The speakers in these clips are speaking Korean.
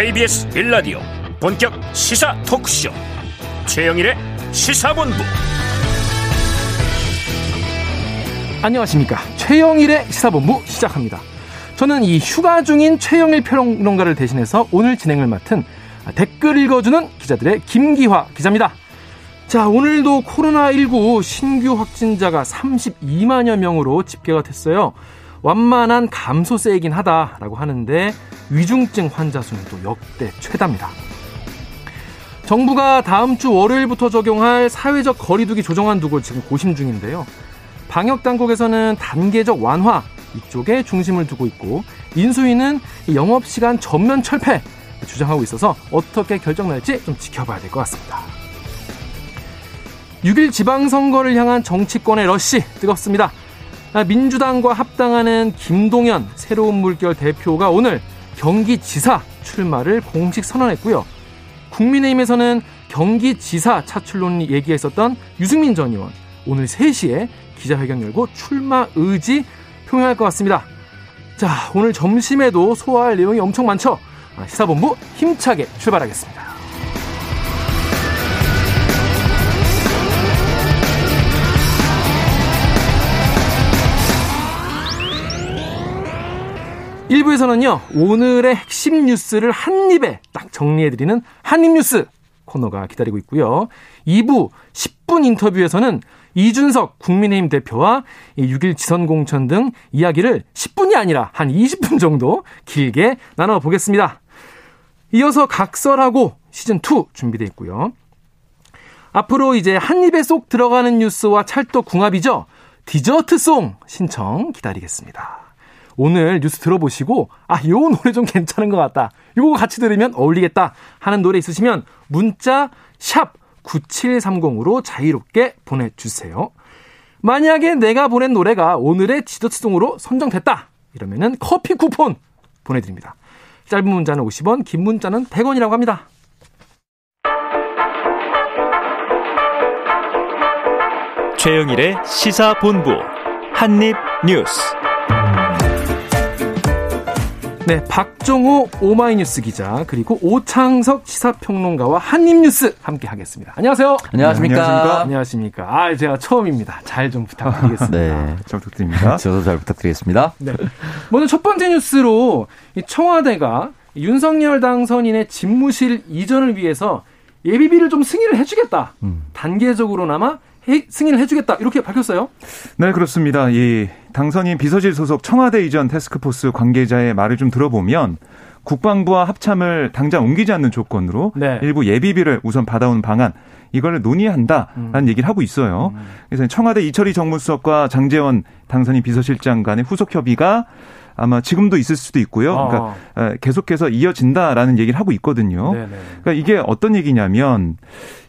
KBS 1라디오 본격 시사 토크쇼. 최영일의 시사본부. 안녕하십니까. 최영일의 시사본부 시작합니다. 저는 이 휴가 중인 최영일 평론가를 대신해서 오늘 진행을 맡은 댓글 읽어주는 기자들의 김기화 기자입니다. 자 오늘도 코로나19 신규 확진자가 32만여 명으로 집계가 됐어요 완만한 감소세이긴 하다라고 하는데 위중증 환자 수는 또 역대 최다입니다. 정부가 다음 주 월요일부터 적용할 사회적 거리두기 조정안 두고 지금 고심 중인데요. 방역 당국에서는 단계적 완화 이쪽에 중심을 두고 있고 인수위는 영업 시간 전면 철폐 주장하고 있어서 어떻게 결정 날지 좀 지켜봐야 될 것 같습니다. 6일 지방선거를 향한 정치권의 러시 뜨겁습니다. 민주당과 합당하는 김동연 새로운 물결 대표가 오늘 경기지사 출마를 공식 선언했고요. 국민의힘에서는 경기지사 차출론 얘기했었던 유승민 전 의원 오늘 3시에 기자회견 열고 출마 의지 표명할 것 같습니다. 자, 오늘 점심에도 소화할 내용이 엄청 많죠? 아, 시사본부 힘차게 출발하겠습니다. 1부에서는요, 오늘의 핵심 뉴스를 한 입에 딱 정리해드리는 한입뉴스 코너가 기다리고 있고요. 2부 10분 인터뷰에서는 이준석 국민의힘 대표와 6일 지선 공천 등 이야기를 10분이 아니라 한 20분 정도 길게 나눠보겠습니다. 이어서 각설하고 시즌2 준비되어 있고요. 앞으로 이제 한 입에 쏙 들어가는 뉴스와 찰떡 궁합이죠. 디저트송 신청 기다리겠습니다. 오늘 뉴스 들어보시고 아, 요 노래 좀 괜찮은 것 같다. 요거 같이 들으면 어울리겠다 하는 노래 있으시면 문자 샵 9730으로 자유롭게 보내주세요. 만약에 내가 보낸 노래가 오늘의 지저스송으로 선정됐다. 이러면은 커피 쿠폰 보내드립니다. 짧은 문자는 50원, 긴 문자는 100원이라고 합니다. 최영일의 시사본부 한입뉴스. 네, 박종호 오마이뉴스 기자 그리고 오창석 시사평론가와 한입뉴스 함께 하겠습니다. 안녕하세요. 안녕하십니까. 네, 안녕하십니까. 안녕하십니까. 아, 제가 처음입니다. 잘 좀 부탁드리겠습니다. 네, 잘 부탁드립니다. 저도 잘 부탁드리겠습니다. 네. 먼저 첫 번째 뉴스로 청와대가 윤석열 당선인의 집무실 이전을 위해서 예비비를 좀 승인을 해주겠다. 음. 단계적으로나마 승인을 해주겠다 이렇게 밝혔어요. 네 그렇습니다. 이 당선인 비서실 소속 청와대 이전 테스크포스 관계자의 말을 좀 들어보면 국방부와 합참을 당장 옮기지 않는 조건으로 네. 일부 예비비를 우선 받아온 방안 이걸 논의한다라는 음. 얘기를 하고 있어요. 음. 그래서 청와대 이철희 정무수석과 장재원 당선인 비서실장 간의 후속 협의가 아마 지금도 있을 수도 있고요. 그러니까 어. 계속해서 이어진다라는 얘기를 하고 있거든요. 네네. 그러니까 이게 어떤 얘기냐면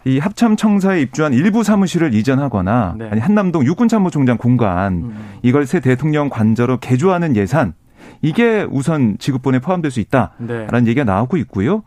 이 합참 청사에 입주한 일부 사무실을 이전하거나 네. 아니 한남동 육군 참모총장 공간 음. 이걸 새 대통령 관저로 개조하는 예산 이게 우선 지급본에 포함될 수 있다라는 네. 얘기가 나오고 있고요.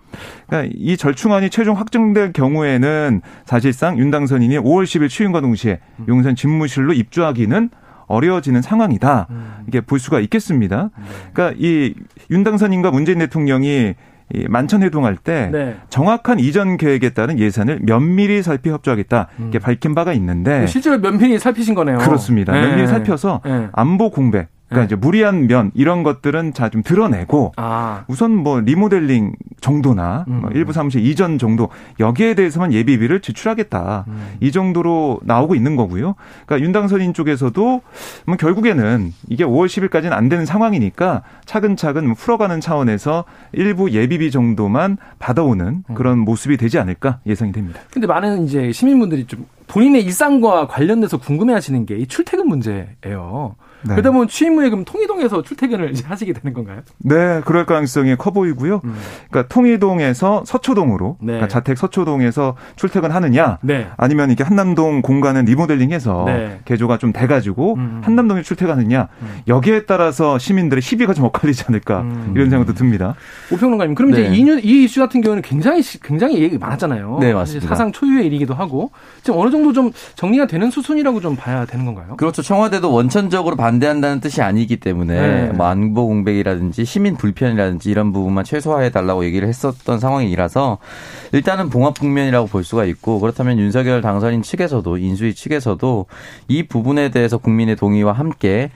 그러니까 이 절충안이 최종 확정될 경우에는 사실상 윤 당선인이 5월 10일 취임과 동시에 음. 용산 집무실로 입주하기는 어려워지는 상황이다. 음. 이게 볼 수가 있겠습니다. 네. 그러니까 이 윤 당선인과 문재인 대통령이 이 만천 회동할 때 네. 정확한 이전 계획에 따른 예산을 면밀히 살피 협조하겠다 이렇게 음. 밝힌 바가 있는데 실제로 면밀히 살피신 거네요. 그렇습니다. 네. 면밀히 살펴서 네. 안보 공백 그러니까 네. 이제 무리한 면 이런 것들은 자 좀 드러내고 아. 우선 뭐 리모델링 정도나 음. 뭐 일부 사무실 이전 정도 여기에 대해서만 예비비를 지출하겠다 음. 이 정도로 나오고 있는 거고요. 그러니까 윤당선인 쪽에서도 뭐 결국에는 이게 5월 10일까지는 안 되는 상황이니까 차근차근 뭐 풀어가는 차원에서 일부 예비비 정도만 받아오는 음. 그런 모습이 되지 않을까 예상이 됩니다. 근데 많은 이제 시민분들이 좀 본인의 일상과 관련돼서 궁금해하시는 게 이 출퇴근 문제예요. 네. 그러다 보면 취임 후에 그럼 통이동에서 출퇴근을 이제 하시게 되는 건가요? 네, 그럴 가능성이 커 보이고요. 음. 그러니까 통이동에서 서초동으로 네. 그러니까 자택 서초동에서 출퇴근하느냐, 네. 아니면 이게 한남동 공간을 리모델링해서 네. 개조가 좀 돼가지고 음. 한남동에 출퇴근하느냐 음. 여기에 따라서 시민들의 시비가 좀 엇갈리지 않을까 음. 이런 생각도 듭니다. 오평론가님, 그럼 이제 네. 이, 이 이슈 같은 경우는 굉장히 굉장히 얘기 많았잖아요. 네, 맞습니다. 사상 초유의 일이기도 하고 지금 어느 정도 좀 정리가 되는 수순이라고 좀 봐야 되는 건가요? 그렇죠. 청와대도 원천적으로 반대한다는 뜻이 아니기 때문에 네. 뭐 안보 공백이라든지 시민 불편이라든지 이런 부분만 최소화해 달라고 얘기를 했었던 상황이라서 일단은 봉합 국면이라고 볼 수가 있고 그렇다면 윤석열 당선인 측에서도 인수위 측에서도 이 부분에 대해서 국민의 동의와 함께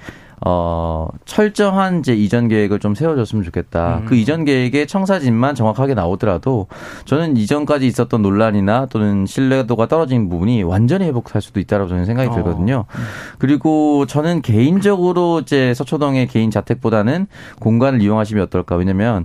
어, 철저한 이제 이전 계획을 좀 세워줬으면 좋겠다. 음. 그 이전 계획의 청사진만 정확하게 나오더라도 저는 이전까지 있었던 논란이나 또는 신뢰도가 떨어진 부분이 완전히 회복할 수도 있다고 저는 생각이 어. 들거든요. 음. 그리고 저는 개인적으로 이제 서초동의 개인 자택보다는 공간을 이용하시면 어떨까. 왜냐면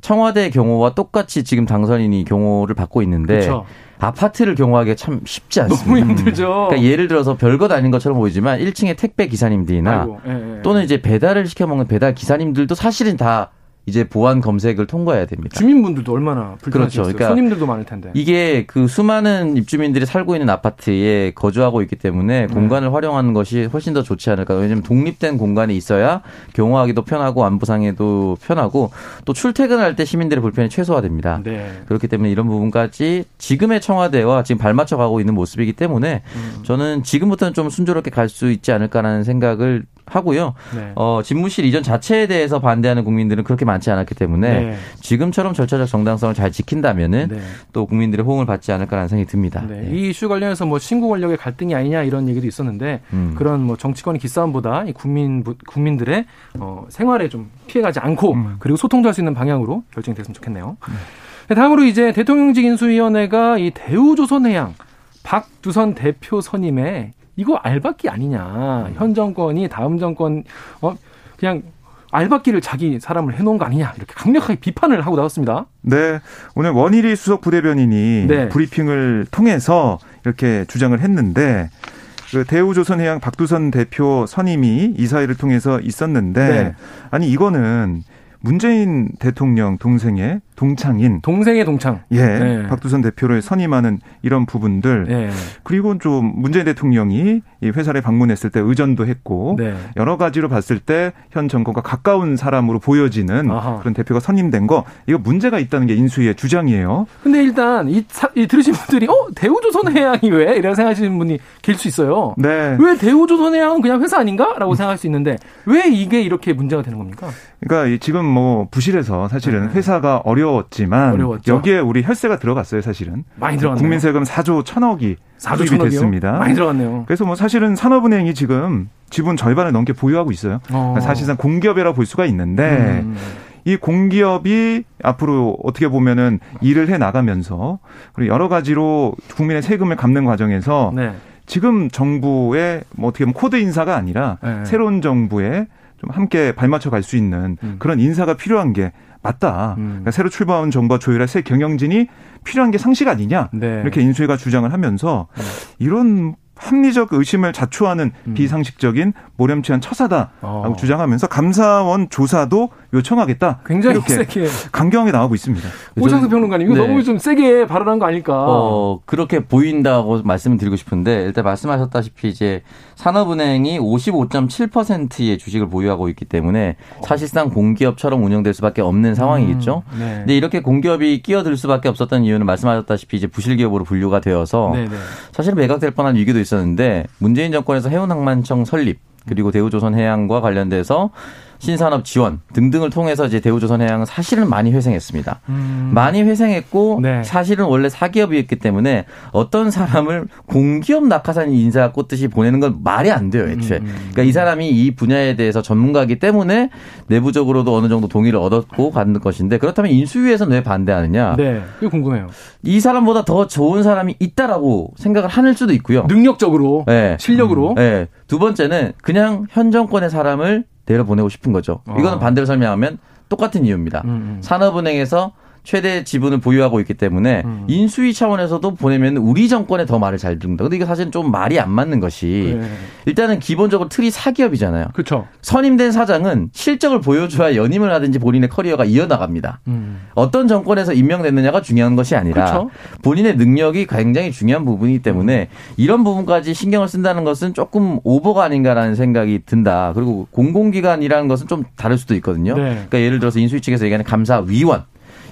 청와대 경호와 똑같이 지금 당선인이 경호를 받고 있는데 그쵸. 아파트를 경호하기가 참 쉽지 않습니다. 너무 힘들죠. 그러니까 예를 들어서 별것 아닌 것처럼 보이지만 1층에 택배 기사님들이나 아이고, 예, 예. 또는 이제 배달을 시켜 먹는 배달 기사님들도 사실은 다 이제 보안 검색을 통과해야 됩니다. 주민분들도 얼마나 불편하죠. 그렇죠. 그러니까 손님들도 많을 텐데. 이게 그 수많은 입주민들이 살고 있는 아파트에 거주하고 있기 때문에 네. 공간을 활용하는 것이 훨씬 더 좋지 않을까. 왜냐하면 독립된 공간이 있어야 경호하기도 편하고 안부상에도 편하고 또 출퇴근할 때 시민들의 불편이 최소화됩니다. 네. 그렇기 때문에 이런 부분까지 지금의 청와대와 지금 발맞춰 가고 있는 모습이기 때문에 음. 저는 지금부터는 좀 순조롭게 갈 수 있지 않을까라는 생각을 하고요. 네. 어, 집무실 이전 자체에 대해서 반대하는 국민들은 그렇게 많지 않았기 때문에 네. 지금처럼 절차적 정당성을 잘 지킨다면은 네. 또 국민들의 호응을 받지 않을까라는 생각이 듭니다. 네. 네. 이 이슈 관련해서 뭐 신고 권력의 갈등이 아니냐 이런 얘기도 있었는데 음. 그런 뭐 정치권의 기싸움보다 이 국민 국민들의 어, 생활에 좀 피해가지 않고 음. 그리고 소통도 할 수 있는 방향으로 결정이 됐으면 좋겠네요. 네. 다음으로 이제 대통령직 인수위원회가 이 대우조선해양 박두선 대표 선임에 이거 알박기 아니냐. 현 정권이 다음 정권 어 그냥 알박기를 자기 사람을 해놓은 거 아니냐 이렇게 강력하게 비판을 하고 나왔습니다. 네, 오늘 원일이 수석 부대변인이 네. 브리핑을 통해서 이렇게 주장을 했는데 그 대우조선해양 박두선 대표 선임이 이사회를 통해서 있었는데 네. 아니 이거는 문재인 대통령 동생의 동창인 동생의 동창 예 네. 박두선 대표를 선임하는 이런 부분들 네. 그리고 좀 문재인 대통령이 이 회사를 방문했을 때 의전도 했고 네. 여러 가지로 봤을 때 현 정권과 가까운 사람으로 보여지는 아하. 그런 대표가 선임된 거 이거 문제가 있다는 게 인수위의 주장이에요. 근데 일단 이, 사, 이 들으신 분들이 어 대우조선해양이 왜 이런 생각하시는 분이 길 수 있어요. 네. 왜 대우조선해양은 그냥 회사 아닌가?라고 생각할 수 있는데 왜 이게 이렇게 문제가 되는 겁니까? 그러니까 지금 뭐 부실해서 사실은 네. 회사가 어려 어려웠지만 어려웠죠. 여기에 우리 혈세가 들어갔어요, 사실은. 많이 들어갔네요. 국민 세금 4조 1천억이 4조 투입이 됐습니다. 많이 들어갔네요. 그래서 뭐 사실은 산업은행이 지금 지분 절반을 넘게 보유하고 있어요. 어. 그러니까 사실상 공기업이라 볼 수가 있는데 음. 이 공기업이 앞으로 어떻게 보면은 일을 해 나가면서 그리고 여러 가지로 국민의 세금을 갚는 과정에서 네. 지금 정부의 뭐 어떻게 보면 코드 인사가 아니라 네. 새로운 정부에 좀 함께 발맞춰 갈 수 있는 음. 그런 인사가 필요한 게 맞다. 음. 그러니까 새로 출범한 정부와 조율할 새 경영진이 필요한 게 상식 아니냐. 네. 이렇게 인수위가 주장을 하면서 네. 이런 합리적 의심을 자초하는 음. 비상식적인 몰염치한 처사다라고 어. 주장하면서 감사원 조사도 요청하겠다. 굉장히 이렇게 세게 강경하게 나오고 있습니다. 오창석 평론가님 이거 네. 너무 좀 세게 발언한 거 아닐까? 어, 그렇게 보인다고 말씀을 드리고 싶은데 일단 말씀하셨다시피 이제 산업은행이 55.7%의 주식을 보유하고 있기 때문에 사실상 공기업처럼 운영될 수밖에 없는 상황이겠죠. 음, 네. 근데 이렇게 공기업이 끼어들 수밖에 없었던 이유는 말씀하셨다시피 이제 부실기업으로 분류가 되어서 네, 네. 사실 매각될 뻔한 위기도 있었는데 문재인 정권에서 해운항만청 설립 그리고 대우조선해양과 관련돼서 신산업 지원 등등을 통해서 이제 대우조선해양은 사실은 많이 회생했습니다. 음. 많이 회생했고 네. 사실은 원래 사기업이었기 때문에 어떤 사람을 공기업 낙하산 인사 꽂듯이 보내는 건 말이 안 돼요, 애초에. 음. 그러니까 이 사람이 이 분야에 대해서 전문가이기 때문에 내부적으로도 어느 정도 동의를 얻었고 받는 것인데 그렇다면 인수위에서는 왜 반대하느냐? 네, 이거 궁금해요. 이 사람보다 더 좋은 사람이 있다라고 생각을 하는 수도 있고요. 능력적으로, 네. 실력으로. 네. 두 번째는 그냥 현 정권의 사람을 내려 보내고 싶은 거죠. 이거는 어. 반대로 설명하면 똑같은 이유입니다. 음, 음. 산업은행에서 최대 지분을 보유하고 있기 때문에 음. 인수위 차원에서도 보내면 우리 정권에 더 말을 잘 듣는다. 근데 이게 사실은 좀 말이 안 맞는 것이 네. 일단은 기본적으로 틀이 사기업이잖아요. 그렇죠. 선임된 사장은 실적을 보여줘야 연임을 하든지 본인의 커리어가 이어나갑니다. 음. 어떤 정권에서 임명됐느냐가 중요한 것이 아니라 그쵸? 본인의 능력이 굉장히 중요한 부분이기 때문에 음. 이런 부분까지 신경을 쓴다는 것은 조금 오버가 아닌가라는 생각이 든다. 그리고 공공기관이라는 것은 좀 다를 수도 있거든요. 네. 그러니까 예를 들어서 인수위 측에서 얘기하는 감사위원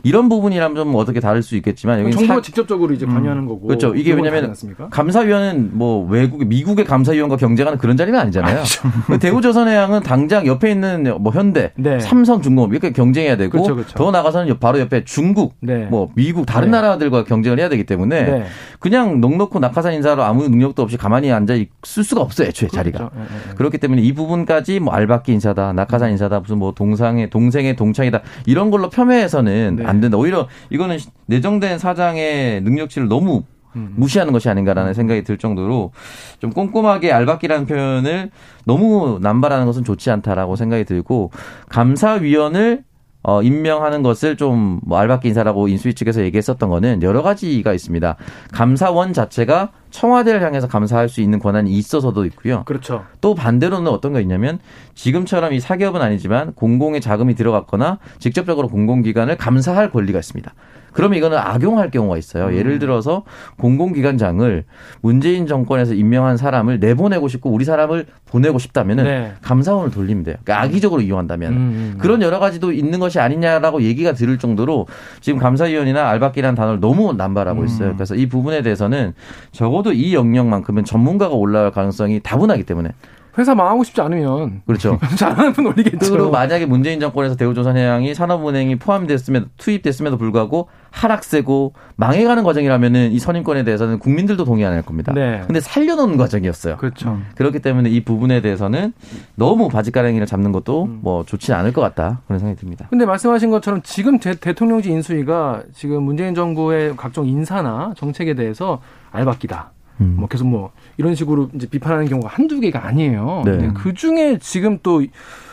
이런 부분이라면 좀 어떻게 다를 수 있겠지만 여기 정부가 사... 직접적으로 이제 관여하는 음. 거고 그렇죠. 이게 왜냐하면 감사위원은 뭐 외국 미국의 감사위원과 경쟁하는 그런 자리가 아니잖아요. 그 대우조선해양은 당장 옆에 있는 뭐 현대, 네. 삼성중공업 이렇게 경쟁해야 되고 그렇죠, 그렇죠. 더 나가서는 바로 옆에 중국, 네. 뭐 미국 다른 네. 나라들과 경쟁을 해야 되기 때문에 네. 그냥 넉넉고 낙하산 인사로 아무 능력도 없이 가만히 앉아 있을 수가 없어요. 애초에 그렇죠. 자리가. 네, 네, 그렇기 때문에 이 부분까지 뭐 알바끼 인사다, 낙하산 인사다, 무슨 뭐 동상의 동생의 동창이다 이런 걸로 폄훼해서는 안 된다. 오히려 이거는 내정된 사장의 능력치를 너무 음. 무시하는 것이 아닌가라는 생각이 들 정도로 좀 꼼꼼하게 알박기라는 표현을 너무 남발하는 것은 좋지 않다라고 생각이 들고 감사위원을 어, 임명하는 것을 좀 뭐 알박기 인사라고 인수위 측에서 얘기했었던 거는 여러 가지가 있습니다. 감사원 자체가 청와대를 향해서 감사할 수 있는 권한이 있어서도 있고요. 그렇죠. 또 반대로는 어떤 게 있냐면 지금처럼 이 사기업은 아니지만 공공의 자금이 들어갔거나 직접적으로 공공기관을 감사할 권리가 있습니다. 그러면 이거는 악용할 경우가 있어요. 음. 예를 들어서 공공기관장을 문재인 정권에서 임명한 사람을 내보내고 싶고 우리 사람을 보내고 싶다면은 네. 감사원을 돌리면 돼요. 그러니까 악의적으로 이용한다면 음, 음, 음. 그런 여러 가지도 있는 것이 아니냐라고 얘기가 들을 정도로 지금 감사위원이나 알박기라는 단어를 너무 남발하고 음. 있어요. 그래서 이 부분에 대해서는 적어 도 이 영역만큼은 전문가가 올라갈 가능성이 다분하기 때문에 회사 망하고 싶지 않으면 그렇죠. 잘하는 분 올리겠죠. 그리고 만약에 문재인 정권에서 대우조선해양이 산업은행이 포함됐음에도 투입됐음에도 불구하고 하락세고 망해가는 과정이라면은 이 선임권에 대해서는 국민들도 동의 안 할 겁니다. 네. 근데 살려놓는 과정이었어요. 그렇죠. 음. 그렇기 때문에 이 부분에 대해서는 너무 바지가랑이를 잡는 것도 음. 뭐 좋지 않을 것 같다 그런 생각이 듭니다. 근데 말씀하신 것처럼 지금 대, 통령직 인수위가 지금 문재인 정부의 각종 인사나 정책에 대해서 알박기다. 음. 뭐 계속 뭐 이런 식으로 이제 비판하는 경우가 한두 개가 아니에요. 네. 그 중에 지금 또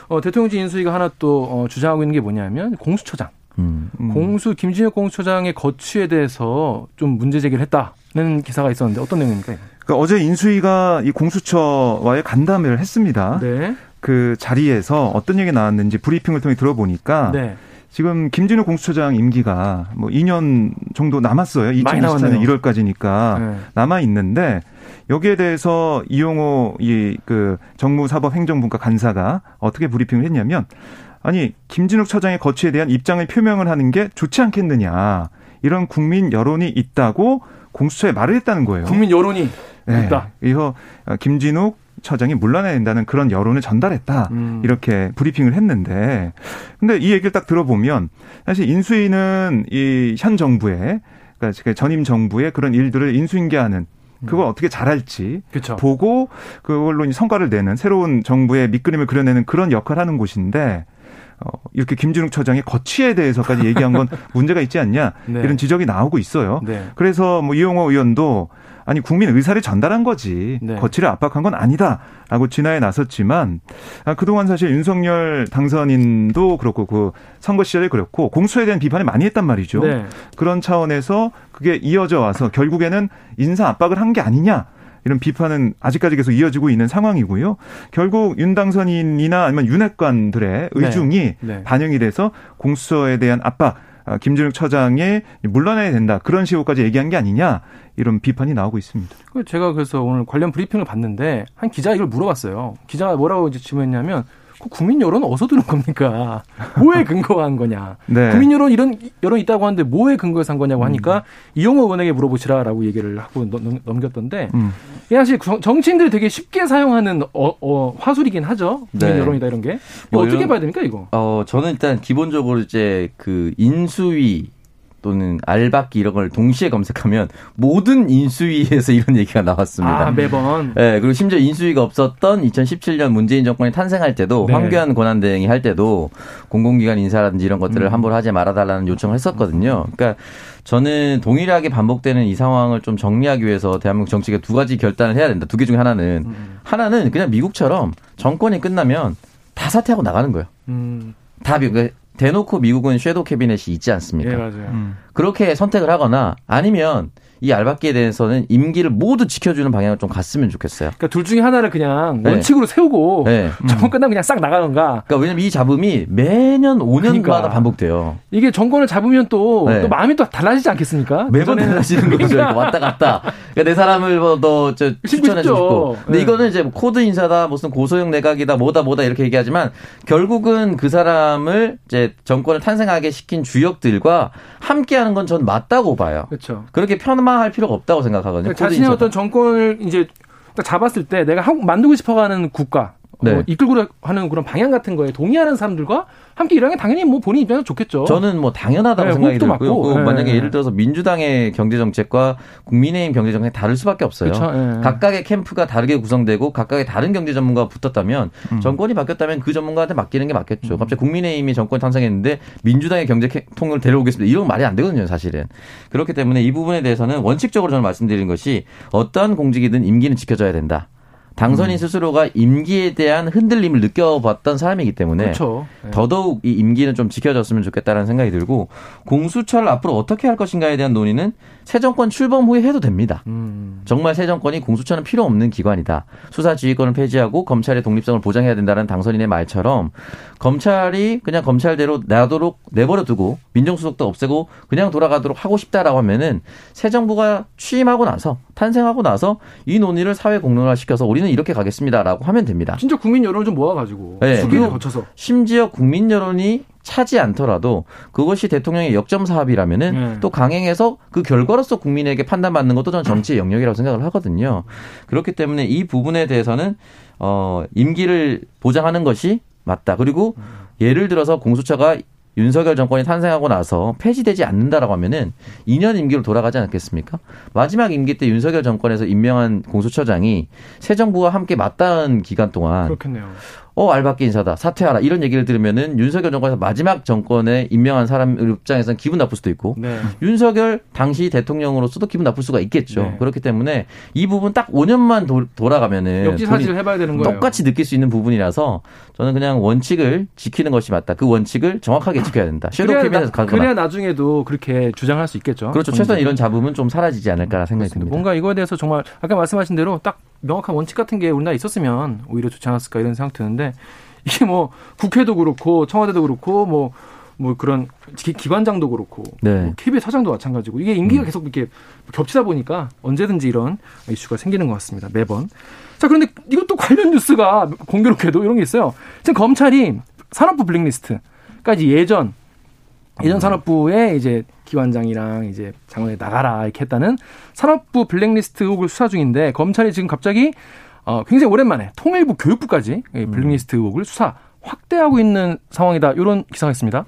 어, 대통령직 인수위가 하나 또 어, 주장하고 있는 게 뭐냐면 공수처장. 음. 공수 김진혁 공수처장의 거취에 대해서 좀 문제 제기를 했다는 기사가 있었는데 어떤 내용입니까? 그러니까 어제 인수위가 이 공수처와의 간담회를 했습니다. 네. 그 자리에서 어떤 얘기 나왔는지 브리핑을 통해 들어보니까 네. 지금 김진우 공수처장 임기가 뭐 2년 정도 남았어요. 2024년 1월까지니까 네. 남아 있는데 여기에 대해서 이용호 이 그 정무사법행정분과 간사가 어떻게 브리핑을 했냐면 아니 김진욱 처장의 거취에 대한 입장을 표명을 하는 게 좋지 않겠느냐 이런 국민 여론이 있다고 공수처에 말을 했다는 거예요. 국민 여론이 네. 있다. 이어 김진욱 처장이 물러나야 된다는 그런 여론을 전달했다. 음. 이렇게 브리핑을 했는데 근데 이 얘기를 딱 들어보면 사실 인수위는 이현 정부의 그러니까 전임 정부의 그런 일들을 인수인계하는 그걸 어떻게 잘할지 그쵸. 보고 그걸로 성과를 내는 새로운 정부의 밑그림을 그려내는 그런 역할을 하는 곳인데 어, 이렇게 김진욱 처장의 거취에 대해서까지 얘기한 건 문제가 있지 않냐 네. 이런 지적이 나오고 있어요. 네. 그래서 뭐 이용호 의원도 아니 국민 의사를 전달한 거지 네. 거취를 압박한 건 아니다라고 진화에 나섰지만 아, 그동안 사실 윤석열 당선인도 그렇고 그 선거 시절에 그렇고 공수에 대한 비판을 많이 했단 말이죠. 네. 그런 차원에서 그게 이어져 와서 결국에는 인사 압박을 한 게 아니냐. 이런 비판은 아직까지 계속 이어지고 있는 상황이고요. 결국 윤 당선인이나 아니면 윤핵관들의 의중이 네. 네. 반영이 돼서 공수처에 대한 압박 아, 김준욱 처장의 물러나야 된다 그런 식으로까지 얘기한 게 아니냐 이런 비판이 나오고 있습니다. 제가 그래서 오늘 관련 브리핑을 봤는데 한 기자 이걸 물어봤어요. 기자가 뭐라고 질문했냐면 그 국민 여론은 어디서 드는 겁니까? 뭐에 근거한 거냐? 네. 국민 여론 이런 여론 있다고 하는데 뭐에 근거해서 한 거냐고 하니까 음. 이용호 의원에게 물어보시라라고 얘기를 하고 넘 겼던데 음. 사실 정치인들이 되게 쉽게 사용하는 어, 어, 화술이긴 하죠. 국민 네. 여론이다 이런 게 뭐 어떻게 이런, 봐야 됩니까 이거? 어 저는 일단 기본적으로 이제 그 인수위 또는 알박기 이런 걸 동시에 검색하면 모든 인수위에서 이런 얘기가 나왔습니다. 아, 매번. 네, 그리고 심지어 인수위가 없었던 2017년 문재인 정권이 탄생할 때도 네. 황교안 권한대행이 할 때도 공공기관 인사라든지 이런 것들을 음. 함부로 하지 말아달라는 요청을 했었거든요. 그러니까 저는 동일하게 반복되는 이 상황을 좀 정리하기 위해서 대한민국 정치가 두 가지 결단을 해야 된다. 두 개 중에 하나는 음. 하나는 그냥 미국처럼 정권이 끝나면 다 사퇴하고 나가는 거예요. 음. 다 그러니까 대놓고 미국은 섀도우 캐비넷이 있지 않습니까? 네, 맞아요. 음. 그렇게 선택을 하거나 아니면 이 알바끼에 대해서는 임기를 모두 지켜주는 방향을 좀 갔으면 좋겠어요. 그러니까 둘 중에 하나를 그냥 네. 원칙으로 세우고 네. 정권 끝나면 그냥 싹 나가던가. 그러니까 왜냐면 이 잡음이 매년 5년마다 그러니까. 반복돼요. 이게 정권을 잡으면 또, 네. 또 마음이 또 달라지지 않겠습니까? 매번 달라지는 거죠. 그러니까. 왔다 갔다. 그러니까 내 사람을 뭐 더 추천해 주고 싶고. 근데 네. 이거는 이제 뭐 코드 인사다, 무슨 고소영 내각이다, 뭐다 뭐다 이렇게 얘기하지만 결국은 그 사람을 이제 정권을 탄생하게 시킨 주역들과 함께하는 건 전 맞다고 봐요. 그렇죠. 그렇게 폄하할 필요가 없다고 생각하거든요. 그러니까 자신의 어떤 정권을 이제 잡았을 때 내가 만들고 싶어가는 국가 네. 어, 이끌고 하는 그런 방향 같은 거에 동의하는 사람들과 함께 일하는 게 당연히 뭐 본인 입장에서 좋겠죠. 저는 뭐 당연하다고 네, 생각이 들고요. 그 네. 만약에 예를 들어서 민주당의 경제 정책과 국민의힘 경제 정책이 다를 수밖에 없어요. 네. 각각의 캠프가 다르게 구성되고 각각의 다른 경제 전문가가 붙었다면 음. 정권이 바뀌었다면 그 전문가한테 맡기는 게 맞겠죠. 음. 갑자기 국민의힘이 정권 탄생했는데 민주당의 경제 통을 데려오겠습니다. 이런 말이 안 되거든요, 사실은. 그렇기 때문에 이 부분에 대해서는 원칙적으로 저는 말씀드린 것이 어떠한 공직이든 임기는 지켜져야 된다. 당선인 음. 스스로가 임기에 대한 흔들림을 느껴봤던 사람이기 때문에 그렇죠. 네. 더더욱 이 임기는 좀 지켜졌으면 좋겠다라는 생각이 들고 공수처를 앞으로 어떻게 할 것인가에 대한 논의는 새 정권 출범 후에 해도 됩니다. 음. 정말 새 정권이 공수처는 필요 없는 기관이다. 수사 지휘권을 폐지하고 검찰의 독립성을 보장해야 된다는 당선인의 말처럼 검찰이 그냥 검찰대로 놔도록 내버려 두고 민정수석도 없애고 그냥 돌아가도록 하고 싶다라고 하면은 새 정부가 취임하고 나서 탄생하고 나서 이 논의를 사회 공론화 시켜서 우리 는 이렇게 가겠습니다라고 하면 됩니다. 진짜 국민 여론을 좀 모아가지고 네. 수기를 거쳐서 심지어 국민 여론이 차지 않더라도 그것이 대통령의 역점 사업이라면은 네. 또 강행해서 그 결과로서 국민에게 판단받는 것도 저는 정치의 영역이라고 생각을 하거든요. 그렇기 때문에 이 부분에 대해서는 어 임기를 보장하는 것이 맞다. 그리고 예를 들어서 공수처가 윤석열 정권이 탄생하고 나서 폐지되지 않는다라고 하면은 2년 임기로 돌아가지 않겠습니까? 마지막 임기 때 윤석열 정권에서 임명한 공수처장이 새 정부와 함께 맞닿은 기간 동안 그렇겠네요. 어 알바끼 인사다 사퇴하라 이런 얘기를 들으면은 윤석열 정권에서 마지막 정권에 임명한 사람 입장에서는 기분 나쁠 수도 있고 네. 윤석열 당시 대통령으로서도 기분 나쁠 수가 있겠죠. 네. 그렇기 때문에 이 부분 딱 5년만 도, 돌아가면은 역지사지를 해봐야 되는 거예요. 똑같이 느낄 수 있는 부분이라서 저는 그냥 원칙을 지키는 것이 맞다. 그 원칙을 정확하게 지켜야 된다. 섀도우 캐비넷에서 가거나 그래야 나중에도 그렇게 주장할 수 있겠죠. 그렇죠. 최소한 이런 잡음은 좀 사라지지 않을까라 생각이 듭니다. 뭔가 이거에 대해서 정말 아까 말씀하신 대로 딱 명확한 원칙 같은 게 우리나라에 있었으면 오히려 좋지 않았을까 이런 생각 드는데 이게 뭐 국회도 그렇고 청와대도 그렇고 뭐뭐 뭐 그런 기관장도 그렇고 네. 뭐 KBS 사장도 마찬가지고 이게 임기가 음. 계속 이렇게 겹치다 보니까 언제든지 이런 이슈가 생기는 것 같습니다 매번 자 그런데 이것도 관련 뉴스가 공교롭게도 이런 게 있어요 지금 검찰이 산업부 블랙리스트까지 예전 예전 산업부에 이제 기관장이랑 이제 장관에 나가라 이렇게 했다는 산업부 블랙리스트 의혹을 수사 중인데 검찰이 지금 갑자기 어 굉장히 오랜만에 통일부 교육부까지 음. 블랙리스트 의혹을 수사 확대하고 있는 상황이다. 이런 기사가 있습니다.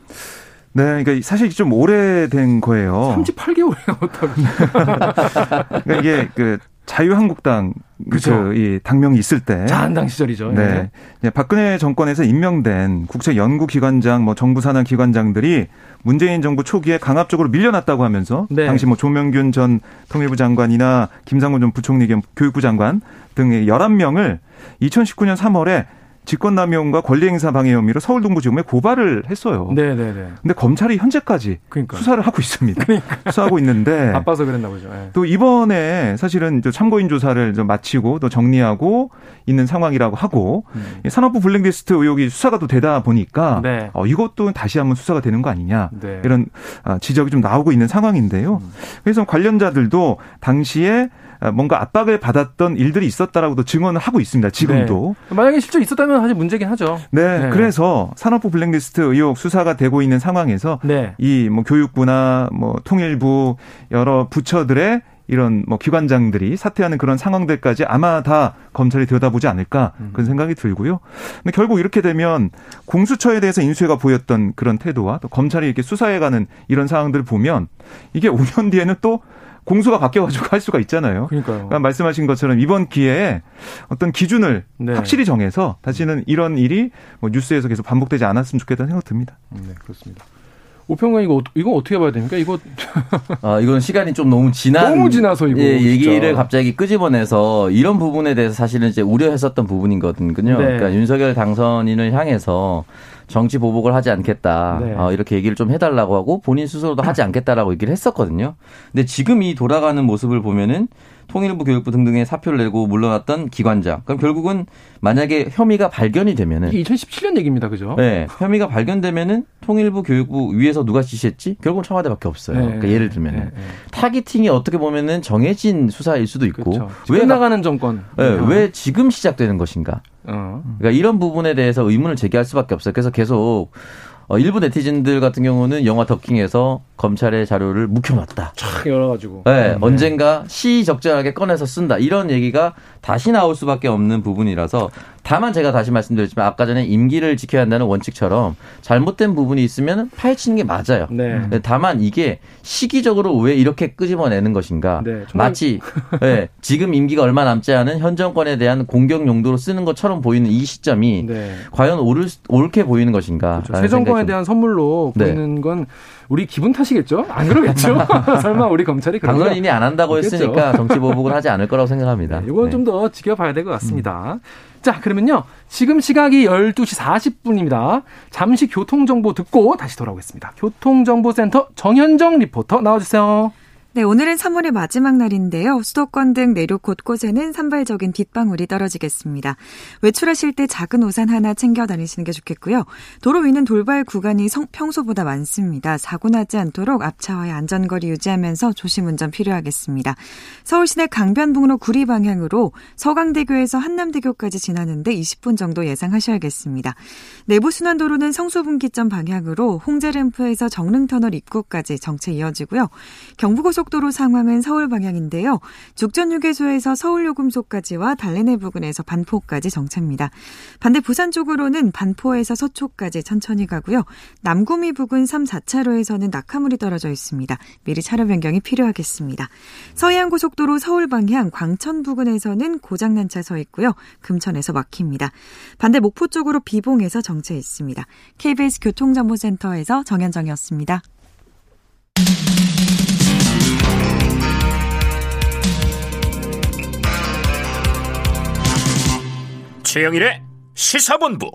네, 그러니까 사실 좀 오래된 거예요. 38개월이에요. 그러니까 이게 그 자유한국당 그렇죠. 이 당명이 있을 때 자한당 시절이죠. 네. 네. 박근혜 정권에서 임명된 국책 연구 기관장, 뭐 정부 산하 기관장들이 문재인 정부 초기에 강압적으로 밀려났다고 하면서 네. 당시 뭐 조명균 전 통일부 장관이나 김상곤 전 부총리 겸 교육부 장관 등의 11명을 2019년 3월에 직권남용과 권리행사 방해 혐의로 서울동부지검에 고발을 했어요. 네네네. 네. 근데 검찰이 현재까지 그러니까. 수사를 하고 있습니다. 그러니까. 수사하고 있는데 바빠서 그랬나 보죠. 네. 또 이번에 사실은 참고인 조사를 좀 마치고 또 정리하고 있는 상황이라고 하고 음. 산업부 블랙리스트 의혹이 수사가 또 되다 보니까 네. 어, 이것도 다시 한번 수사가 되는 거 아니냐 네. 이런 아, 지적이 좀 나오고 있는 상황인데요. 음. 그래서 관련자들도 당시에 아, 뭔가 압박을 받았던 일들이 있었다라고도 증언을 하고 있습니다. 지금도. 네. 만약에 실제 있었다면 사실 문제긴 하죠. 네. 네. 그래서 산업부 블랙리스트 의혹 수사가 되고 있는 상황에서 네. 이뭐 교육부나 뭐 통일부 여러 부처들의 이런 뭐 기관장들이 사퇴하는 그런 상황들까지 아마 다 검찰이 들여다보지 않을까 음. 그런 생각이 들고요. 근데 결국 이렇게 되면 공수처에 대해서 인수해가 보였던 그런 태도와 또 검찰이 이렇게 수사해가는 이런 상황들을 보면 이게 5년 뒤에는 또 공수가 바뀌어가지고 할 수가 있잖아요. 그러니까요. 그러니까 말씀하신 것처럼 이번 기회에 어떤 기준을 네. 확실히 정해서 다시는 이런 일이 뭐 뉴스에서 계속 반복되지 않았으면 좋겠다는 생각 듭니다. 네, 그렇습니다. 오평관 이거 이거 어떻게 봐야 됩니까? 이거 아 이건 시간이 좀 너무 지난 너무 지나서 이거 예, 얘기를 갑자기 끄집어내서 이런 부분에 대해서 사실은 이제 우려했었던 부분이거든요. 네. 그러니까 윤석열 당선인을 향해서 정치 보복을 하지 않겠다. 네. 어, 이렇게 얘기를 좀 해달라고 하고 본인 스스로도 하지 않겠다라고 얘기를 했었거든요. 근데 지금 이 돌아가는 모습을 보면은 통일부 교육부 등등의 사표를 내고 물러났던 기관장. 그럼 결국은 만약에 혐의가 발견이 되면은 이게 2017년 얘기입니다. 그죠? 네. 혐의가 발견되면은 통일부 교육부 위에서 누가 지시했지? 결국은 청와대밖에 없어요. 네. 그러니까 예를 들면은 네. 네. 타깃팅이 어떻게 보면은 정해진 수사일 수도 있고 그렇죠. 왜 나가는 정권. 네. 왜 지금 시작되는 것인가? 어. 그러니까 이런 부분에 대해서 의문을 제기할 수밖에 없어요. 그래서 계속 어, 일부 네티즌들 같은 경우는 영화 더킹에서 검찰의 자료를 묵혀놨다. 촥 열어가지고. 네, 네, 언젠가 시적절하게 꺼내서 쓴다. 이런 얘기가 다시 나올 수밖에 없는 부분이라서 다만 제가 다시 말씀드렸지만 아까 전에 임기를 지켜야 한다는 원칙처럼 잘못된 부분이 있으면 파헤치는 게 맞아요. 네. 다만 이게 시기적으로 왜 이렇게 끄집어내는 것인가. 네, 마치 네, 지금 임기가 얼마 남지 않은 현 정권에 대한 공격 용도로 쓰는 것처럼 보이는 이 시점이 네. 과연 옳을, 옳게 보이는 것인가. 그렇죠. 새 정권에 대한 선물로 네. 보이는 건 우리 기분 탓이겠죠? 안 그러겠죠? 설마 우리 검찰이 그런 당선인이 안 한다고? 했으니까 정치 보복을 하지 않을 거라고 생각합니다. 네, 이건 네. 좀더 지켜봐야 될 것 같습니다. 음. 자, 그러면요. 지금 시각이 12시 40분입니다. 잠시 교통정보 듣고 다시 돌아오겠습니다. 교통정보센터 정현정 리포터 나와주세요. 네, 오늘은 3월의 마지막 날인데요. 수도권 등 내륙 곳곳에는 산발적인 빗방울이 떨어지겠습니다. 외출하실 때 작은 우산 하나 챙겨 다니시는 게 좋겠고요. 도로 위는 돌발 구간이 성, 평소보다 많습니다. 사고 나지 않도록 앞차와의 안전거리 유지하면서 조심 운전 필요하겠습니다. 서울 시내 강변북로 구리 방향으로 서강대교에서 한남대교까지 지나는데 20분 정도 예상하셔야겠습니다. 내부순환도로는 성수분기점 방향으로 홍제램프에서 정릉터널 입구까지 정체 이어지고요. 경부고속 고속도로 상황은 서울 방향인데요. 죽전휴게소에서 서울요금소까지와 달래내 부근에서 반포까지 정체입니다. 반대 부산 쪽으로는 반포에서 서초까지 천천히 가고요. 남구미 부근 3, 4차로에서는 낙하물이 떨어져 있습니다. 미리 차로 변경이 필요하겠습니다. 서해안 고속도로 서울 방향 광천 부근에서는 고장난 차 서 있고요. 금천에서 막힙니다. 반대 목포 쪽으로 비봉에서 정체 있습니다. KBS 교통정보센터에서 정현정이었습니다. 최영일의 시사본부.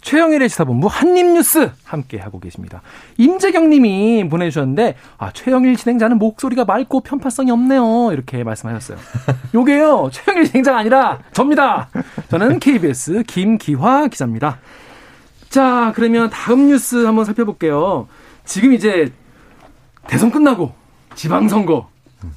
최영일의 시사본부 한입뉴스 함께 하고 계십니다. 임재경 님이 보내주셨는데, 아, 최영일 진행자는 목소리가 맑고 편파성이 없네요. 이렇게 말씀하셨어요. 요게요, 최영일 진행자가 아니라 접니다. 저는 KBS 김기화 기자입니다. 자, 그러면 다음 뉴스 한번 살펴볼게요. 지금 이제 대선 끝나고 지방선거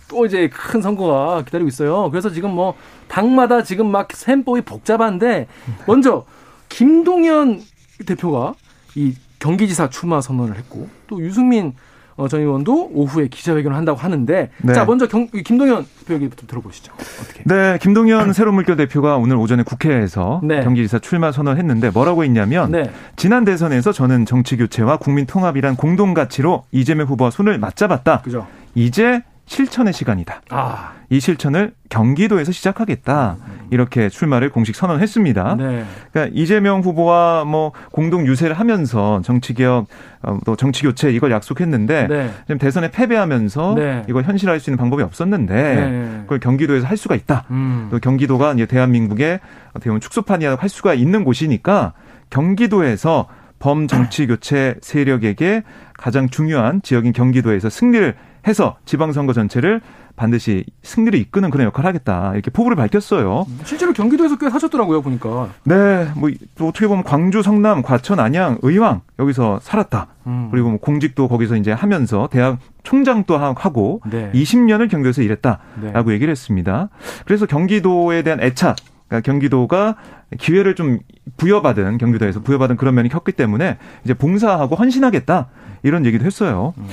또 이제 큰 선거가 기다리고 있어요. 그래서 지금 뭐 당마다 지금 막 셈법이 복잡한데 먼저 김동연 대표가 이 경기지사 출마 선언을 했고 또 유승민 어, 전 의원도 오후에 기자회견을 한다고 하는데 네. 자 먼저 경, 김동연 대표 얘기부터 들어보시죠. 어떻게? 네, 김동연 새로운 물결 대표가 오늘 오전에 국회에서 네. 경기지사 출마 선언했는데 뭐라고 했냐면 네. 지난 대선에서 저는 정치 교체와 국민 통합이란 공동 가치로 이재명 후보와 손을 맞잡았다. 그죠. 이제 실천의 시간이다. 아. 이 실천을 경기도에서 시작하겠다. 이렇게 출마를 공식 선언했습니다. 네. 그러니까 이재명 후보와 뭐 공동 유세를 하면서 정치 개혁 어, 또 정치 교체 이걸 약속했는데 네. 지금 대선에 패배하면서 네. 이걸 현실화할 수 있는 방법이 없었는데 네. 그걸 경기도에서 할 수가 있다. 음. 또 경기도가 이제 대한민국의 어떻게 보면 축소판이라고 할 수가 있는 곳이니까 경기도에서 범정치 교체 세력에게 가장 중요한 지역인 경기도에서 승리를 해서 지방선거 전체를 반드시 승리를 이끄는 그런 역할을 하겠다 이렇게 포부를 밝혔어요. 실제로 경기도에서 꽤 사셨더라고요 보니까. 네, 뭐 어떻게 보면 광주, 성남, 과천, 안양, 의왕 여기서 살았다. 음. 그리고 뭐 공직도 거기서 이제 하면서 대학 총장도 하고 네. 20년을 경기도에서 일했다라고 네. 얘기를 했습니다. 그래서 경기도에 대한 애착 그러니까 경기도가 기회를 좀 부여받은 경기도에서 부여받은 그런 면이 컸기 때문에 이제 봉사하고 헌신하겠다 이런 얘기도 했어요. 음.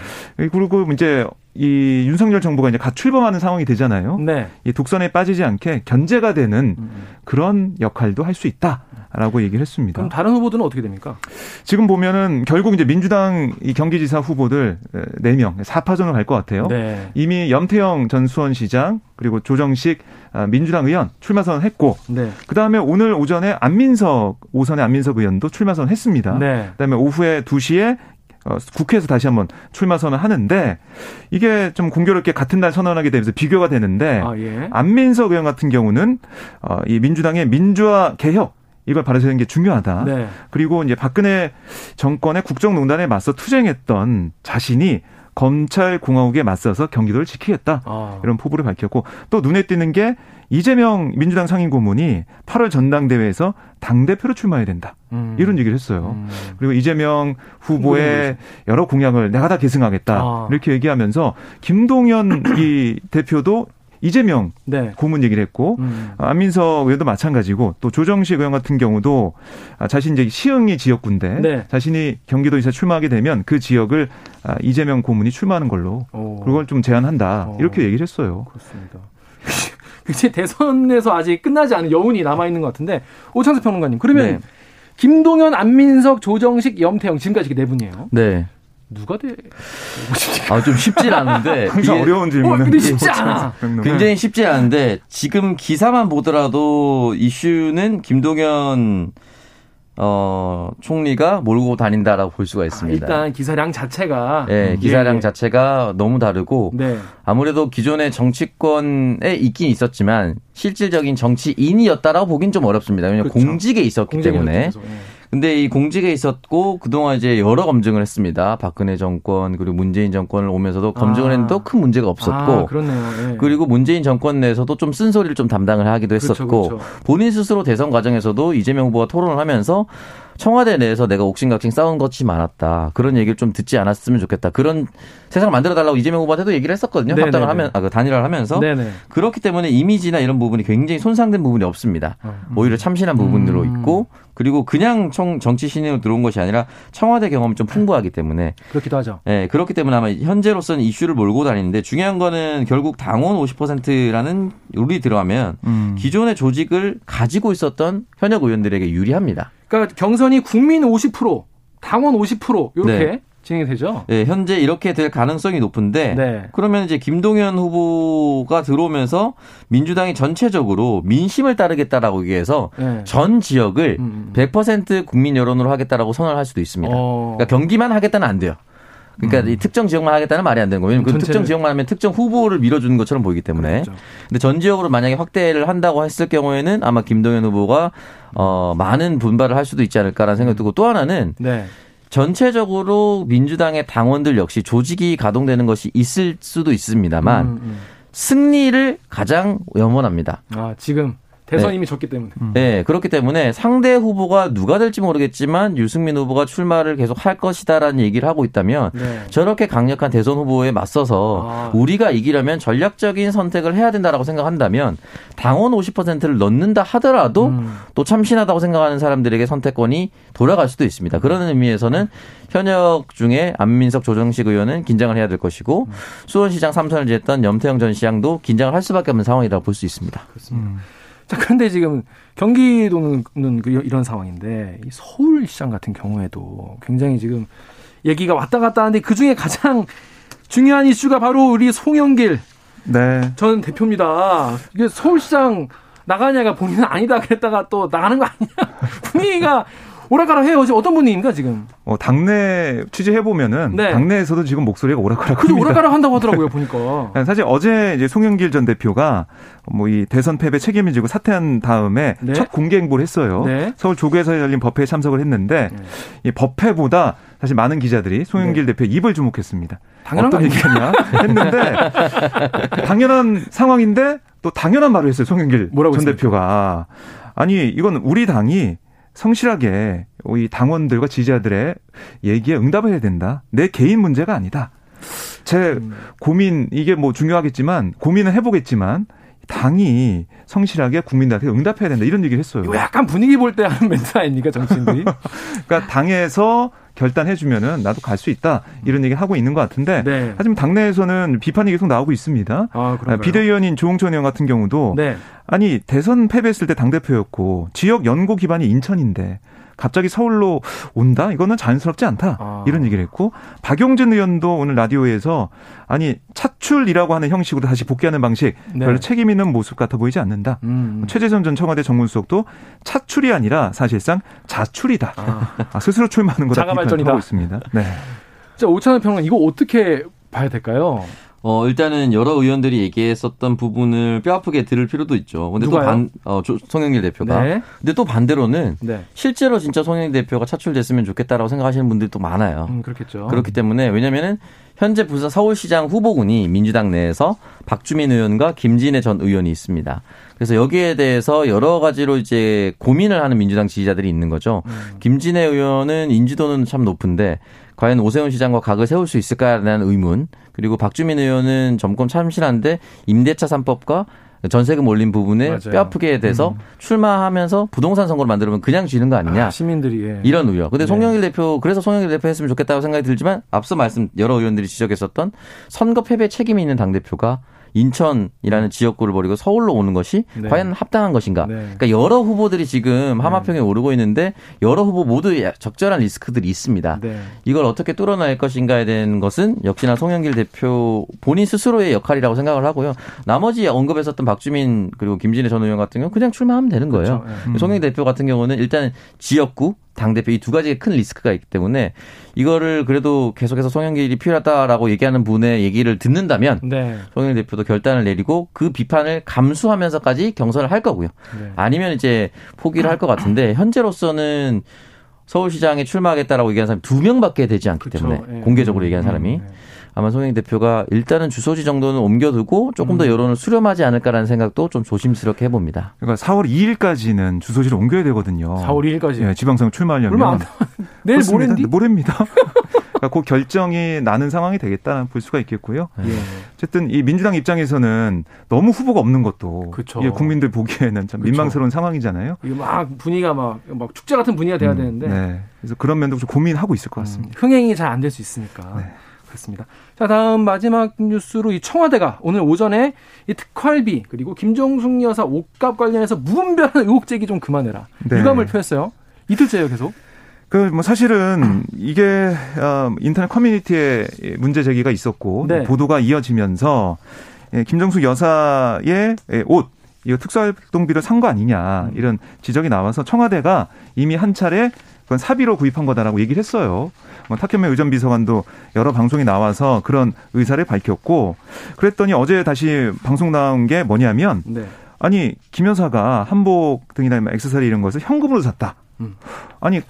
그리고 이제 이 윤석열 정부가 이제 갓 출범하는 상황이 되잖아요. 네. 이 독선에 빠지지 않게 견제가 되는 음. 그런 역할도 할 수 있다. 라고 얘기를 했습니다. 그럼 다른 후보들은 어떻게 됩니까? 지금 보면은 결국 이제 민주당 이 경기지사 후보들 4명, 4파전을 갈 것 같아요. 네. 이미 염태영 전 수원시장 그리고 조정식 아, 민주당 의원 출마 선언했고 네. 그다음에 오늘 오전에 안민석 오선의 안민석 의원도 출마 선언했습니다. 네. 그다음에 오후에 2시에 어, 국회에서 다시 한번 출마 선언하는데 이게 좀 공교롭게 같은 날 선언하게 되면서 비교가 되는데 아, 예. 안민석 의원 같은 경우는 어, 이 민주당의 민주화 개혁 이걸 바라서는 게 중요하다. 네. 그리고 이제 박근혜 정권의 국정농단에 맞서 투쟁했던 자신이 검찰 공화국에 맞서서 경기도를 지키겠다. 아. 이런 포부를 밝혔고 또 눈에 띄는 게 이재명 민주당 상임 고문이 8월 전당대회에서 당 대표로 출마해야 된다. 음. 이런 얘기를 했어요. 음. 그리고 이재명 후보의 여러 공약을 내가 다 계승하겠다. 아. 이렇게 얘기하면서 김동연 이 대표도 이재명 네. 고문 얘기를 했고 음. 안민석 의원도 마찬가지고 또 조정식 의원 같은 경우도 아, 자신 이제 시흥이 지역군데 네. 자신이 경기도지사 출마하게 되면 그 지역을 아, 이재명 고문이 출마하는 걸로 오. 그걸 좀 제안한다 오. 이렇게 얘기를 했어요. 그렇습니다. 이제 대선에서 아직 끝나지 않은 여운이 남아 있는 것 같은데 오창수 평론가님 그러면 네. 김동연, 안민석, 조정식, 염태영 지금까지 네 분이에요. 네. 누가 돼? 아, 좀 쉽지 않은데. 항상 어려운 질문은. 어, 근데 쉽지 않아. 굉장히 쉽지 않은데, 지금 기사만 보더라도 이슈는 김동연 어, 총리가 몰고 다닌다라고 볼 수가 있습니다. 아, 일단 기사량 자체가 네, 기사량 예. 자체가 너무 다르고 네. 아무래도 기존의 정치권에 있긴 있었지만 실질적인 정치인이었다라고 보긴 좀 어렵습니다. 왜냐하면 그렇죠. 공직에 있었기 공직에 때문에. 예. 근데 이 공직에 있었고 그동안 이제 여러 검증을 했습니다. 박근혜 정권 그리고 문재인 정권을 오면서도 검증을 아. 했는데 큰 문제가 없었고 아, 그렇네요. 예. 그리고 문재인 정권 내에서도 좀 쓴소리를 좀 담당을 하기도 그렇죠, 했었고 그렇죠, 그렇죠. 본인 스스로 대선 과정에서도 이재명 후보가 토론을 하면서 청와대 내에서 내가 옥신각신 싸운 것이 많았다. 그런 얘기를 좀 듣지 않았으면 좋겠다. 그런 세상을 만들어 달라고 이재명 후보한테도 얘기를 했었거든요. 네네네. 합당을 하면 아, 그 단일화를 하면서 네네. 그렇기 때문에 이미지나 이런 부분이 굉장히 손상된 부분이 없습니다. 음. 오히려 참신한 부분으로 음. 있고 그리고 그냥 청, 정치 신인으로 들어온 것이 아니라 청와대 경험이 좀 풍부하기 때문에 그렇기도 하죠. 네, 그렇기 때문에 아마 현재로서는 이슈를 몰고 다니는데 중요한 거는 결국 당원 50%라는 룰이 들어가면 음. 기존의 조직을 가지고 있었던 현역 의원들에게 유리합니다. 그러니까 경선이 국민 50%, 당원 50% 이렇게 네. 진행이 되죠. 네, 현재 이렇게 될 가능성이 높은데 네. 그러면 이제 김동연 후보가 들어오면서 민주당이 전체적으로 민심을 따르겠다라고 얘기해서 네. 전 지역을 음. 100% 음. 국민 여론으로 하겠다라고 선언을 할 수도 있습니다. 어. 그러니까 경기만 하겠다는 안 돼요. 그러니까 음. 이 특정 지역만 하겠다는 말이 안 되는 거예요. 왜냐면 그 특정 지역만 하면 특정 후보를 밀어주는 것처럼 보이기 때문에. 그렇죠. 근데 전 지역으로 만약에 확대를 한다고 했을 경우에는 아마 김동연 후보가 어 많은 분발을 할 수도 있지 않을까라는 생각이 들고 또 하나는 네. 전체적으로 민주당의 당원들 역시 조직이 가동되는 것이 있을 수도 있습니다만 음, 음. 승리를 가장 염원합니다. 아 지금 대선 네. 이미 졌기 때문에. 음. 네, 그렇기 때문에 상대 후보가 누가 될지 모르겠지만 유승민 후보가 출마를 계속 할 것이다라는 얘기를 하고 있다면 네. 저렇게 강력한 대선 후보에 맞서서 아. 우리가 이기려면 전략적인 선택을 해야 된다라고 생각한다면 당원 50%를 넣는다 하더라도 음. 또 참신하다고 생각하는 사람들에게 선택권이 돌아갈 수도 있습니다. 그런 의미에서는 현역 중에 안민석 조정식 의원은 긴장을 해야 될 것이고 음. 수원시장 3선을 지냈던 염태영 전 시장도 긴장을 할 수밖에 없는 상황이라고 볼 수 있습니다. 그렇습니다. 음. 자, 그런데 지금 경기도는 그 이런 상황인데 서울시장 같은 경우에도 굉장히 지금 얘기가 왔다 갔다 하는데 그 중에 가장 중요한 이슈가 바로 우리 송영길 네. 전 대표입니다. 이게 서울시장 나가냐가 본인은 아니다 그랬다가 또 나가는 거 아니냐 분위기가 오락가락 해요. 지금 어떤 분입니까 지금? 어, 당내 취재해 보면은 네. 당내에서도 지금 목소리가 오락가락. 그래도 오락가락 한다고 하더라고요 보니까. 네, 사실 어제 이제 송영길 전 대표가 뭐 이 대선 패배 책임을 지고 사퇴한 다음에 네. 첫 공개 행보를 했어요. 네. 서울 조구에서 열린 법회에 참석을 했는데 네. 이 법회보다 사실 많은 기자들이 송영길 네. 대표 입을 주목했습니다. 당연한 어떤 얘기냐 했는데 당연한 상황인데 또 당연한 말을 했어요. 송영길 전 했습니까? 대표가 아니 이건 우리 당이 성실하게 이 당원들과 지지자들의 얘기에 응답을 해야 된다. 내 개인 문제가 아니다. 제 음. 고민 이게 뭐 중요하겠지만 고민은 해보겠지만 당이 성실하게 국민들한테 응답해야 된다 이런 얘기를 했어요. 약간 분위기 볼 때 하는 멘트 아닙니까 정치인들이? 그러니까 당에서 결단해주면은 나도 갈 수 있다 이런 얘기 하고 있는 것 같은데 네. 하지만 당내에서는 비판이 계속 나오고 있습니다. 아, 비대위원인 조홍천 의원 같은 경우도 네. 아니 대선 패배했을 때 당 대표였고 지역 연고 기반이 인천인데 갑자기 서울로 온다? 이거는 자연스럽지 않다. 아. 이런 얘기를 했고 박용진 의원도 오늘 라디오에서 아니 차출이라고 하는 형식으로 다시 복귀하는 방식 네. 별로 책임 있는 모습 같아 보이지 않는다. 음. 최재선 전 청와대 정무수석도 차출이 아니라 사실상 자출이다. 아. 아, 스스로 출마하는 거다 비판하고 있습니다. 네. 자 오찬원 평론 이거 어떻게 봐야 될까요? 어, 일단은 여러 의원들이 얘기했었던 부분을 뼈 아프게 들을 필요도 있죠. 근데 누가요? 또 반, 어, 조, 송영길 대표가. 네. 근데 또 반대로는 네. 실제로 진짜 송영길 대표가 차출됐으면 좋겠다라고 생각하시는 분들이 또 많아요. 음, 그렇겠죠. 그렇기 때문에 왜냐면은 현재 부산 서울시장 후보군이 민주당 내에서 박주민 의원과 김진애 전 의원이 있습니다. 그래서 여기에 대해서 여러 가지로 이제 고민을 하는 민주당 지지자들이 있는 거죠. 음. 김진애 의원은 인지도는 참 높은데 과연 오세훈 시장과 각을 세울 수 있을까라는 의문 그리고 박주민 의원은 점검 참신한데 임대차 3법과 전세금 올린 부분에. 뼈아프게 돼서 음. 출마하면서 부동산 선거를 만들면 그냥 쥐는 거 아니냐. 아, 시민들이. 예. 이런 우려. 근데 네. 송영길 대표, 그래서 송영길 대표 했으면 좋겠다고 생각이 들지만 앞서 말씀 여러 의원들이 지적했었던 선거 패배 책임이 있는 당 대표가 인천이라는 음. 지역구를 버리고 서울로 오는 것이 네. 과연 합당한 것인가? 네. 그러니까 여러 후보들이 지금 네. 하마평에 네. 오르고 있는데 여러 후보 모두 적절한 리스크들이 있습니다. 네. 이걸 어떻게 뚫어낼 것인가에 대한 것은 역시나 송영길 대표 본인 스스로의 역할이라고 생각을 하고요. 나머지 언급했었던 박주민 그리고 김진애 전 의원 같은 경우는 그냥 출마하면 되는 거예요. 그렇죠. 음. 송영길 대표 같은 경우는 일단 지역구 당대표 이 두 가지의 큰 리스크가 있기 때문에 이거를 그래도 계속해서 송영길이 필요하다라고 얘기하는 분의 얘기를 듣는다면 네. 송영길 대표도 결단을 내리고 그 비판을 감수하면서까지 경선을 할 거고요. 네. 아니면 이제 포기를 할 것 같은데 현재로서는 서울시장에 출마하겠다라고 얘기하는 사람이 두 명밖에 되지 않기 그렇죠. 때문에 네. 공개적으로 얘기한 사람이 음, 네. 아마 송영 대표가 일단은 주소지 정도는 옮겨두고 조금 더 음. 여론을 수렴하지 않을까라는 생각도 좀 조심스럽게 해봅니다. 그러니까 4월 2일까지는 주소지를 옮겨야 되거든요. 4월 2일까지. 예, 지방선거 출마하려면. 얼마 안 내일 모레인데? 모레입니다. 그러니까 그 결정이 나는 상황이 되겠다는 볼 수가 있겠고요. 예. 어쨌든 이 민주당 입장에서는 너무 후보가 없는 것도 그쵸. 예, 국민들 보기에는 참 민망스러운 상황이잖아요. 이게 막 분위기가 막, 막 축제 같은 분위기가 돼야 음, 되는데. 네. 그래서 그런 면도 좀 고민하고 있을 것 같습니다. 음, 흥행이 잘 안 될 수 있으니까. 네. 그렇습니다. 자, 다음 마지막 뉴스로 이 청와대가 오늘 오전에 이 특활비 그리고 김정숙 여사 옷값 관련해서 무분별한 의혹 제기 좀 그만해라. 네. 유감을 표했어요. 이틀째예요, 계속. 그 뭐 사실은 이게 어, 인터넷 커뮤니티에 문제 제기가 있었고 네. 보도가 이어지면서 예, 김정숙 여사의 예, 옷 이거 특수활동비를 산 거 아니냐 이런 지적이 나와서 청와대가 이미 한 차례 그건 사비로 구입한 거다라고 얘기를 했어요. 뭐 탁현명 의전 비서관도 여러 방송에 나와서 그런 의사를 밝혔고 그랬더니 어제 다시 방송 나온 게 뭐냐면 네. 아니 김 여사가 한복 등이나 액세서리 이런 것을 현금으로 샀다. 음. 아니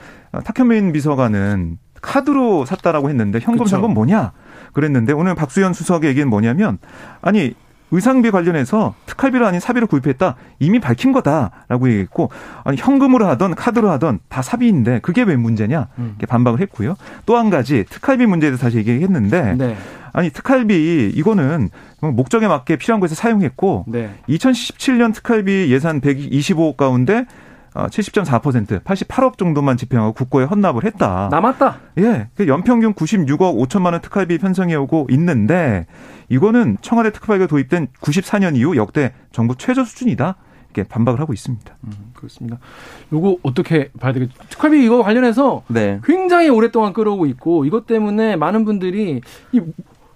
탁현민 비서관은 카드로 샀다라고 했는데 현금 산건 뭐냐? 그랬는데 오늘 박수현 수석의 얘기는 뭐냐면 아니 의상비 관련해서 특활비로 아닌 사비로 구입했다 이미 밝힌 거다라고 얘기했고 아니 현금으로 하던 카드로 하던 다 사비인데 그게 왜 문제냐 이렇게 반박을 했고요. 또 한 가지 특활비 문제에 대해서 다시 얘기했는데 네. 아니 특활비 이거는 목적에 맞게 필요한 곳에 사용했고 네. 2017년 특활비 예산 125억 가운데 70.4% 어, 88억 정도만 집행하고 국고에 헌납을 했다. 남았다. 예. 그 연평균 96억 5천만 원 특활비 편성해 오고 있는데 이거는 청와대 특활비가 도입된 94년 이후 역대 정부 최저 수준이다. 이렇게 반박을 하고 있습니다. 음, 그렇습니다. 요거 어떻게 봐야 되겠죠? 특활비 이거 관련해서 네. 굉장히 오랫동안 끌어오고 있고 이것 때문에 많은 분들이 이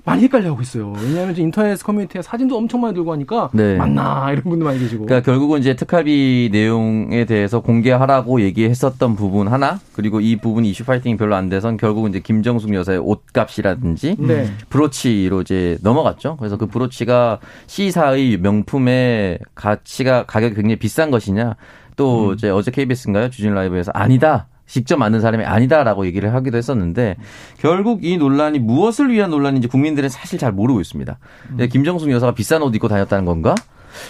많이 헷갈려하고 있어요. 왜냐하면 인터넷 커뮤니티에 사진도 엄청 많이 들고 하니까 네. 맞나 이런 분도 많이 계시고. 그러니까 결국은 이제 특활비 내용에 대해서 공개하라고 얘기했었던 부분 하나 그리고 이 부분이 이슈 파이팅이 별로 안 돼선 결국은 이제 김정숙 여사의 옷값이라든지 네. 브로치로 이제 넘어갔죠. 그래서 그 브로치가 C사의 명품의 가치가 가격이 굉장히 비싼 것이냐. 또 음. 이제 어제 KBS인가요? 주진 라이브에서 아니다. 직접 만든 사람이 아니다라고 얘기를 하기도 했었는데 결국 이 논란이 무엇을 위한 논란인지 국민들은 사실 잘 모르고 있습니다. 음. 김정숙 여사가 비싼 옷 입고 다녔다는 건가?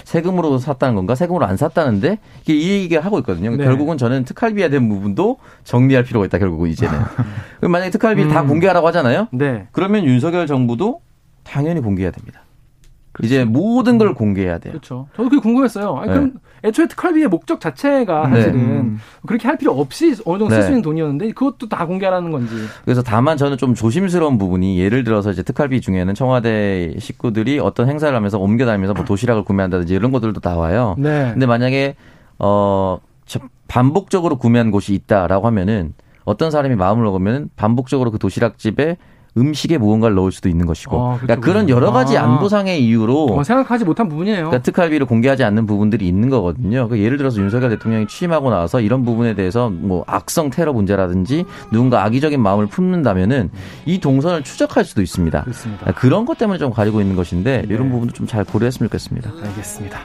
세금으로 샀다는 건가? 세금으로 안 샀다는데 이게 이 얘기를 하고 있거든요. 네. 결국은 저는 특활비에 대한 부분도 정리할 필요가 있다. 결국은 이제는. 만약에 특활비 음. 다 공개하라고 하잖아요. 네. 그러면 윤석열 정부도 당연히 공개해야 됩니다. 그렇죠. 이제 모든 걸 공개해야 돼요. 그렇죠. 저도 그게 궁금했어요. 아니, 그럼 네. 애초에 특활비의 목적 자체가 네. 사실은 음. 그렇게 할 필요 없이 어느 정도 쓸수 네. 있는 돈이었는데 그것도 다 공개하라는 건지. 그래서 다만 저는 좀 조심스러운 부분이 예를 들어서 이제 특활비 중에는 청와대 식구들이 어떤 행사를 하면서 옮겨다니면서 뭐 도시락을 구매한다든지 이런 것들도 나와요. 네. 근데 만약에 어 반복적으로 구매한 곳이 있다라고 하면은 어떤 사람이 마음을 먹으면 반복적으로 그 도시락집에 음식에 무언가를 넣을 수도 있는 것이고. 아, 그러니까 그런 여러 가지 아. 안보상의 이유로 어, 생각하지 못한 부분이에요. 그러니까 특활비를 공개하지 않는 부분들이 있는 거거든요. 그러니까 예를 들어서 윤석열 대통령이 취임하고 나서 이런 부분에 대해서 뭐 악성 테러 문제라든지 누군가 악의적인 마음을 품는다면은 이 동선을 추적할 수도 있습니다. 그렇습니다. 그러니까 그런 것 때문에 좀 가지고 있는 것인데 네. 이런 부분도 좀 잘 고려했으면 좋겠습니다. 알겠습니다.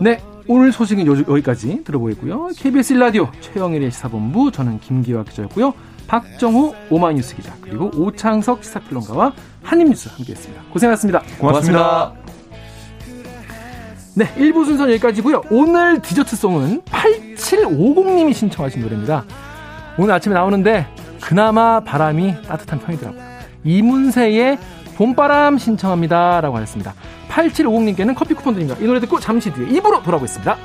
네. 오늘 소식은 여기까지 들어보겠고요. KBS 1라디오 최영일의 시사본부 저는 김기화 기자였고요. 박정호 오마이뉴스 기자 그리고 오창석 시사평론가와 한입뉴스 함께했습니다. 고생하셨습니다. 고맙습니다. 네, 1부 순서 여기까지고요. 오늘 디저트송은 8750님이 신청하신 노래입니다. 오늘 아침에 나오는데 그나마 바람이 따뜻한 편이더라고요. 이문세의 봄바람 신청합니다. 라고 하셨습니다. 8750님께는 커피 쿠폰 드립니다. 이 노래 듣고 잠시 뒤에 입으로 돌아오겠습니다.